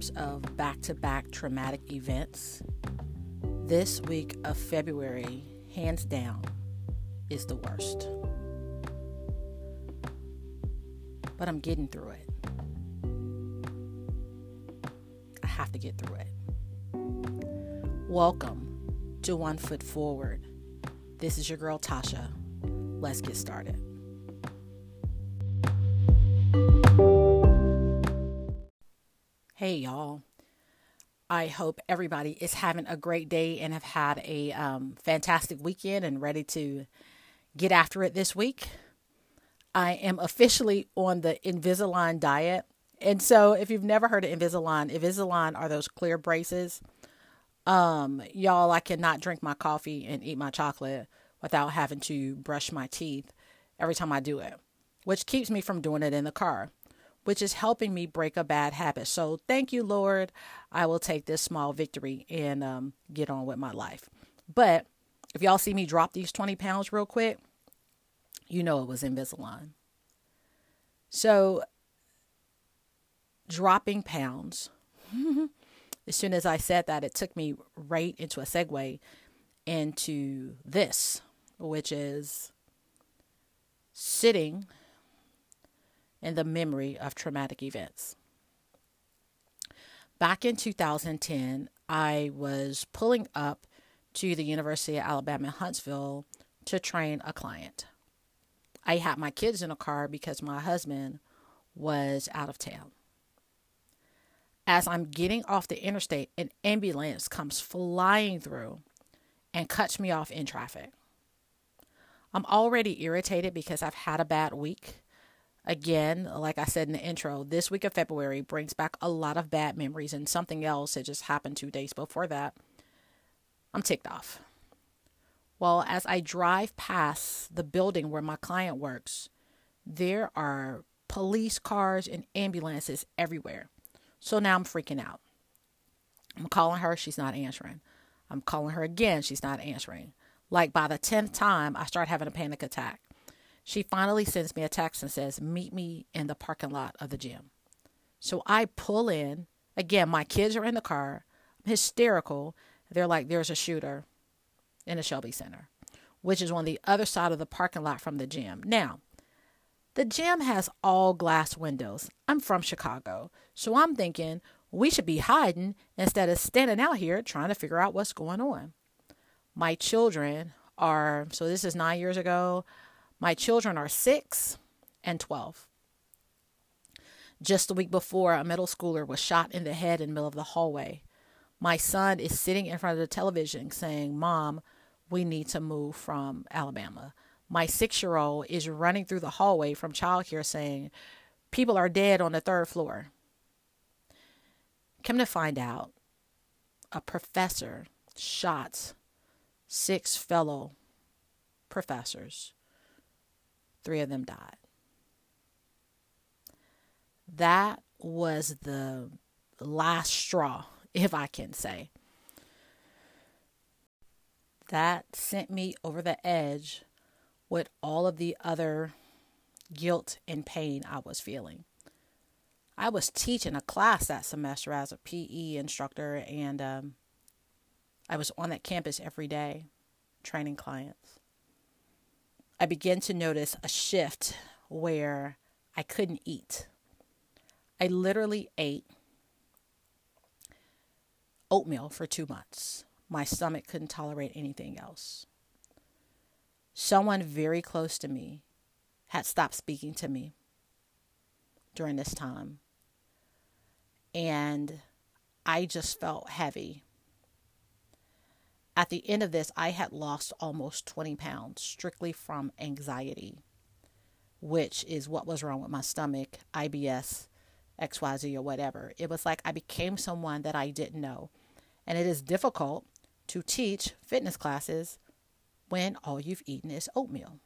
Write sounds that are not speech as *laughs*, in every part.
terms of back to back traumatic events, this week of February, hands down, is the worst. But I'm getting through it. I have to get through it. Welcome to One Foot Forward. This is your girl Tasha. Let's get started. Hey, y'all. I hope everybody is having a great day and have had a um, fantastic weekend and ready to get after it this week. I am officially on the Invisalign diet. And so, if you've never heard of Invisalign, Invisalign are those clear braces. Um, y'all, I cannot drink my coffee and eat my chocolate without having to brush my teeth every time I do it, which keeps me from doing it in the car which is helping me break a bad habit. So thank you, Lord. I will take this small victory and um, get on with my life. But if y'all see me drop these 20 pounds real quick, you know it was Invisalign. So dropping pounds. *laughs* as soon as I said that, it took me right into a segue into this, which is sitting in the memory of traumatic events. Back in 2010, I was pulling up to the University of Alabama in Huntsville to train a client. I had my kids in a car because my husband was out of town. As I'm getting off the interstate, an ambulance comes flying through and cuts me off in traffic. I'm already irritated because I've had a bad week Again, like I said in the intro, this week of February brings back a lot of bad memories and something else that just happened two days before that. I'm ticked off. Well, as I drive past the building where my client works, there are police cars and ambulances everywhere. So now I'm freaking out. I'm calling her, she's not answering. I'm calling her again, she's not answering. Like by the 10th time, I start having a panic attack. She finally sends me a text and says, Meet me in the parking lot of the gym. So I pull in. Again, my kids are in the car. I'm hysterical. They're like, There's a shooter in the Shelby Center, which is on the other side of the parking lot from the gym. Now, the gym has all glass windows. I'm from Chicago. So I'm thinking we should be hiding instead of standing out here trying to figure out what's going on. My children are, so this is nine years ago. My children are six and 12. Just a week before, a middle schooler was shot in the head in the middle of the hallway. My son is sitting in front of the television saying, Mom, we need to move from Alabama. My six year old is running through the hallway from childcare saying, People are dead on the third floor. Come to find out, a professor shot six fellow professors Three of them died. That was the last straw, *laughs* if I can say. That sent me over the edge with all of the other guilt and pain I was feeling. I was teaching a class that semester as a PE instructor, and um, I was on that campus every day training clients. I began to notice a shift where I couldn't eat. I literally ate oatmeal for two months. My stomach couldn't tolerate anything else. Someone very close to me had stopped speaking to me during this time. And I just felt heavy at the end of this, I had lost almost 20 pounds strictly from anxiety, which is what was wrong with my stomach, IBS, XYZ, or whatever. It was like I became someone that I didn't know. And it is difficult to teach fitness classes when all you've eaten is oatmeal.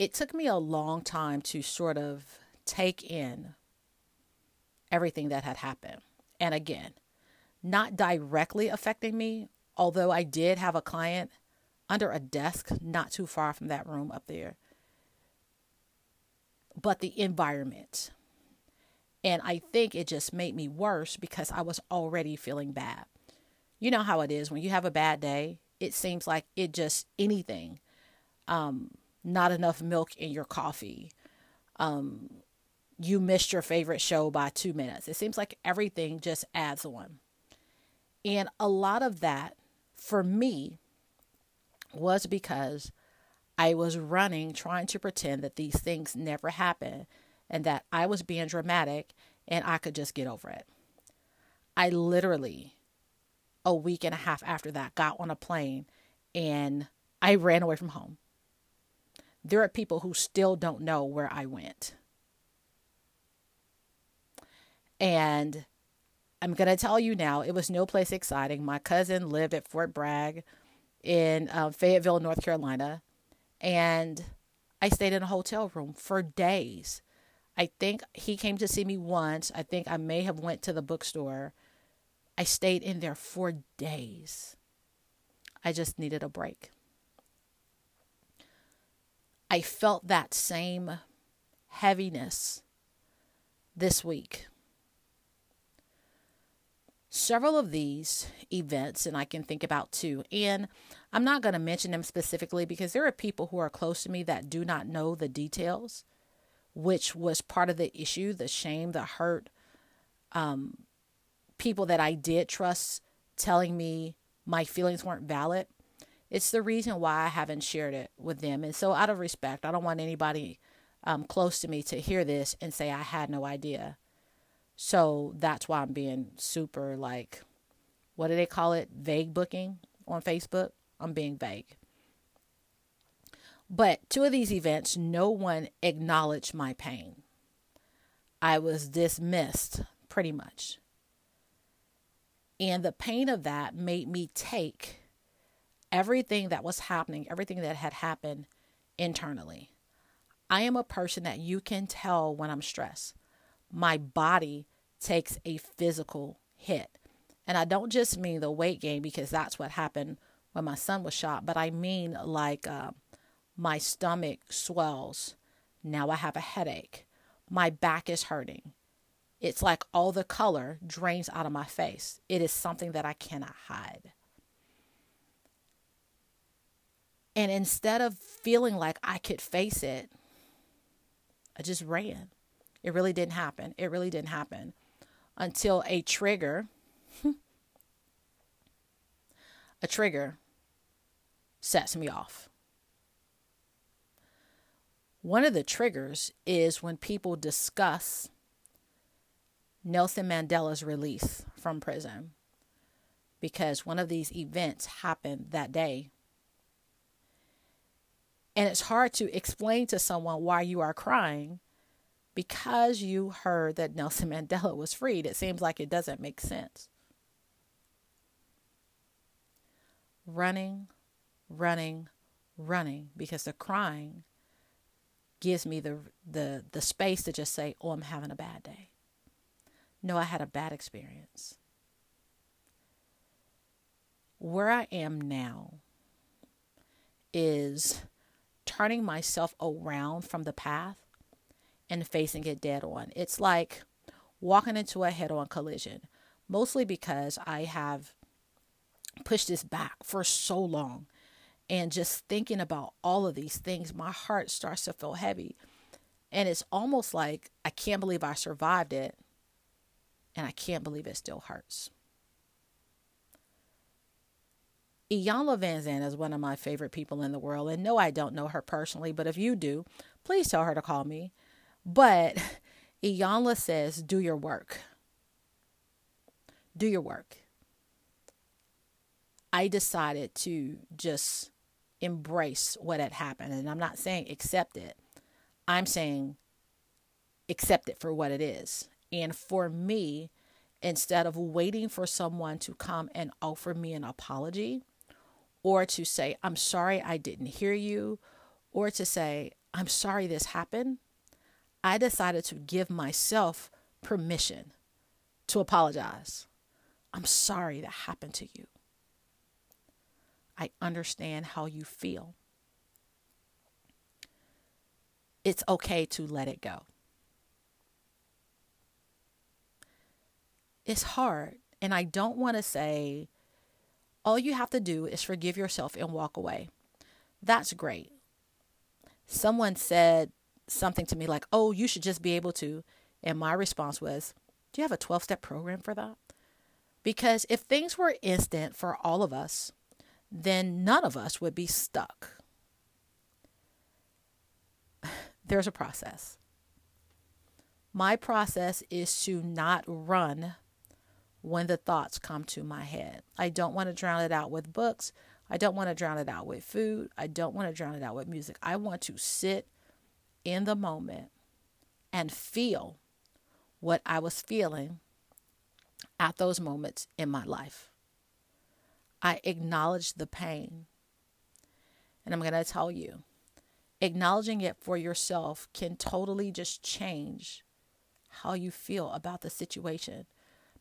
It took me a long time to sort of take in everything that had happened. And again, not directly affecting me, although I did have a client under a desk not too far from that room up there. But the environment And I think it just made me worse because I was already feeling bad. You know how it is when you have a bad day, it seems like it just anything. Um, not enough milk in your coffee. Um, you missed your favorite show by two minutes. It seems like everything just adds on. And a lot of that for me was because I was running, trying to pretend that these things never happened and that I was being dramatic and I could just get over it. I literally, a week and a half after that, got on a plane and I ran away from home. There are people who still don't know where I went. And I'm going to tell you now, it was no place exciting. My cousin lived at Fort Bragg in uh, Fayetteville, North Carolina. And I stayed in a hotel room for days I think he came to see me once. I think I may have went to the bookstore. I stayed in there for days. I just needed a break. I felt that same heaviness this week. Several of these events, and I can think about two, and I'm not going to mention them specifically because there are people who are close to me that do not know the details which was part of the issue the shame, the hurt. Um, people that I did trust telling me my feelings weren't valid. It's the reason why I haven't shared it with them. And so, out of respect, I don't want anybody um, close to me to hear this and say I had no idea. So, that's why I'm being super like, what do they call it? Vague booking on Facebook. I'm being vague. But two of these events, no one acknowledged my pain. I was dismissed pretty much. And the pain of that made me take everything that was happening, everything that had happened internally. I am a person that you can tell when I'm stressed. My body takes a physical hit. And I don't just mean the weight gain because that's what happened when my son was shot, but I mean like uh, my stomach swells. Now I have a headache. My back is hurting. It's like all the color drains out of my face. It is something that I cannot hide. And instead of feeling like I could face it, I just ran. It really didn't happen. It really didn't happen until a trigger, *laughs* a trigger sets me off. One of the triggers is when people discuss Nelson Mandela's release from prison because one of these events happened that day. And it's hard to explain to someone why you are crying because you heard that Nelson *laughs* Mandela was freed. It seems like it doesn't make sense. Running, running, running because the crying gives me the the the space to just say, "Oh, I'm having a bad day." No, I had a bad experience. Where I am now is turning myself around from the path and facing it dead on. It's like walking into a head-on collision, mostly because I have pushed this back for so long and just thinking about all of these things, my heart starts to feel heavy. And it's almost like I can't believe I survived it. And I can't believe it still hurts. Iyanla Vanzant is one of my favorite people in the world. And no, I don't know her personally, but if you do, please tell her to call me. But *laughs* Iyanla says, do your work. Do your work. I decided to just embrace what had happened. And I'm not saying accept it, I'm saying accept it for what it is. And for me, instead of waiting for someone to come and offer me an apology or to say, I'm sorry I didn't hear you, or to say, I'm sorry this happened, I decided to give myself permission to apologize. I'm sorry that happened to you. I understand how you feel. It's okay to let it go. It's hard. And I don't want to say, all you have to do is forgive yourself and walk away. That's great. Someone said something to me like, oh, you should just be able to. And my response was, do you have a 12 step program for that? Because if things were instant for all of us, then none of us would be stuck. *sighs* There's a process. My process is to not run when the thoughts come to my head. I don't want to drown it out with books. I don't want to drown it out with food. I don't want to drown it out with music. I want to sit in the moment and feel what I was feeling at those moments in my life. I acknowledge the pain. And I'm going to tell you, acknowledging it for yourself can totally just change how you feel about the situation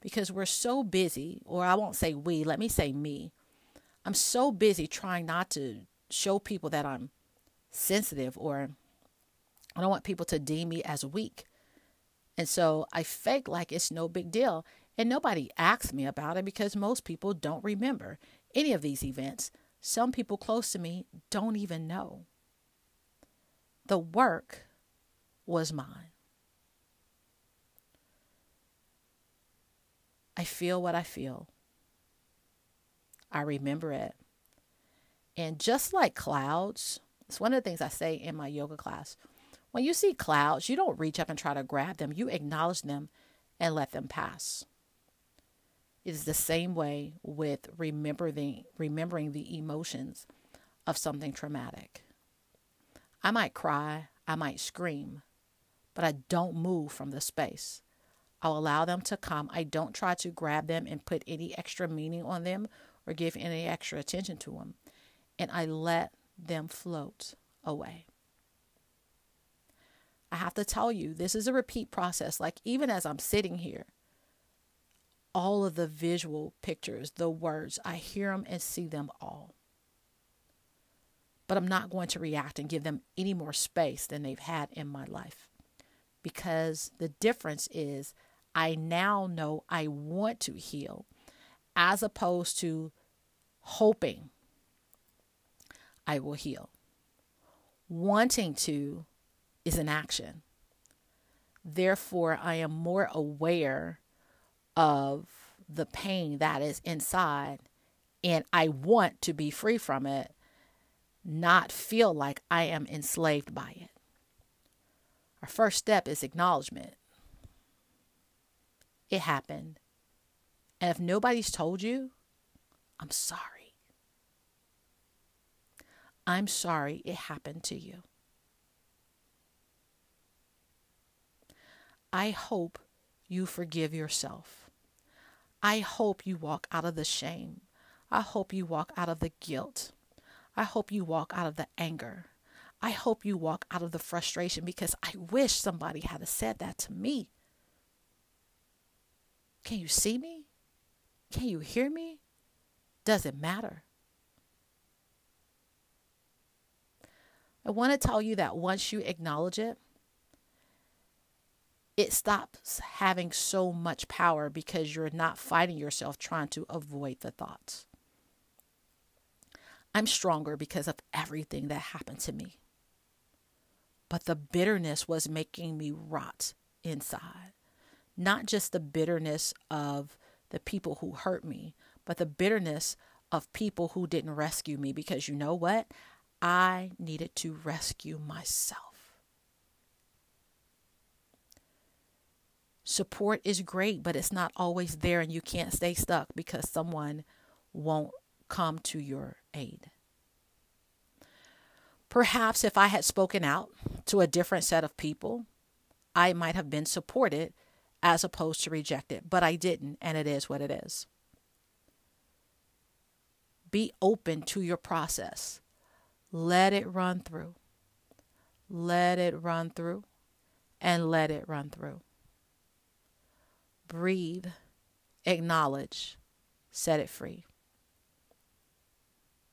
because we're so busy, or I won't say we, let me say me. I'm so busy trying not to show people that I'm sensitive or I don't want people to deem me as weak. And so I fake like it's no big deal. And nobody asks me about it because most people don't remember any of these events. Some people close to me don't even know. The work was mine. I feel what I feel. I remember it. And just like clouds, it's one of the things I say in my yoga class. When you see clouds, you don't reach up and try to grab them, you acknowledge them and let them pass. It is the same way with remembering, remembering the emotions of something traumatic. I might cry, I might scream, but I don't move from the space. I'll allow them to come. I don't try to grab them and put any extra meaning on them or give any extra attention to them. And I let them float away. I have to tell you, this is a repeat process. Like, even as I'm sitting here, all of the visual pictures, the words, I hear them and see them all. But I'm not going to react and give them any more space than they've had in my life. Because the difference is, I now know I want to heal as opposed to hoping I will heal. Wanting to is an action. Therefore, I am more aware of the pain that is inside, and I want to be free from it, not feel like I am enslaved by it. Our first step is acknowledgement. It happened. And if nobody's told you, I'm sorry. I'm sorry it happened to you. I hope you forgive yourself. I hope you walk out of the shame. I hope you walk out of the guilt. I hope you walk out of the anger. I hope you walk out of the frustration because I wish somebody had said that to me. Can you see me? Can you hear me? Does it matter? I want to tell you that once you acknowledge it, it stops having so much power because you're not fighting yourself trying to avoid the thoughts. I'm stronger because of everything that happened to me. But the bitterness was making me rot inside. Not just the bitterness of the people who hurt me, but the bitterness of people who didn't rescue me because you know what? I needed to rescue myself. Support is great, but it's not always there, and you can't stay stuck because someone won't come to your aid. Perhaps if I had spoken out to a different set of people, I might have been supported as opposed to rejected, but I didn't, and it is what it is. Be open to your process. Let it run through. Let it run through and let it run through breathe, acknowledge, set it free.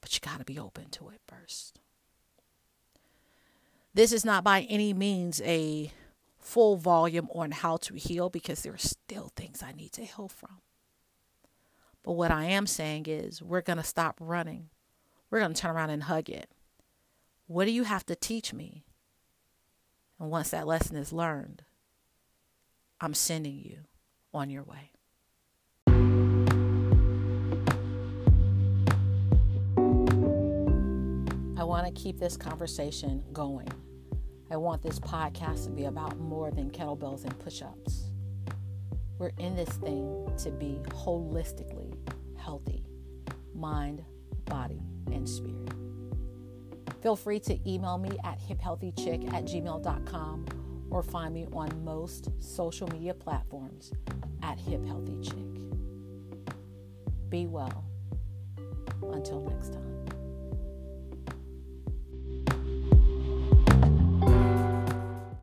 But you got to be open to it first. This is not by any means a full volume on how to heal because there are still things I need to heal from. But what I am saying is, we're going to stop running. We're going to turn around and hug it. What do you have to teach me? And once that lesson is learned, I'm sending you on your way. I want to keep this conversation going. I want this podcast to be about more than kettlebells and push ups. We're in this thing to be holistically healthy mind, body, and spirit. Feel free to email me at hiphealthychick at gmail.com or find me on most social media platforms at hiphealthychick. Be well. Until next time.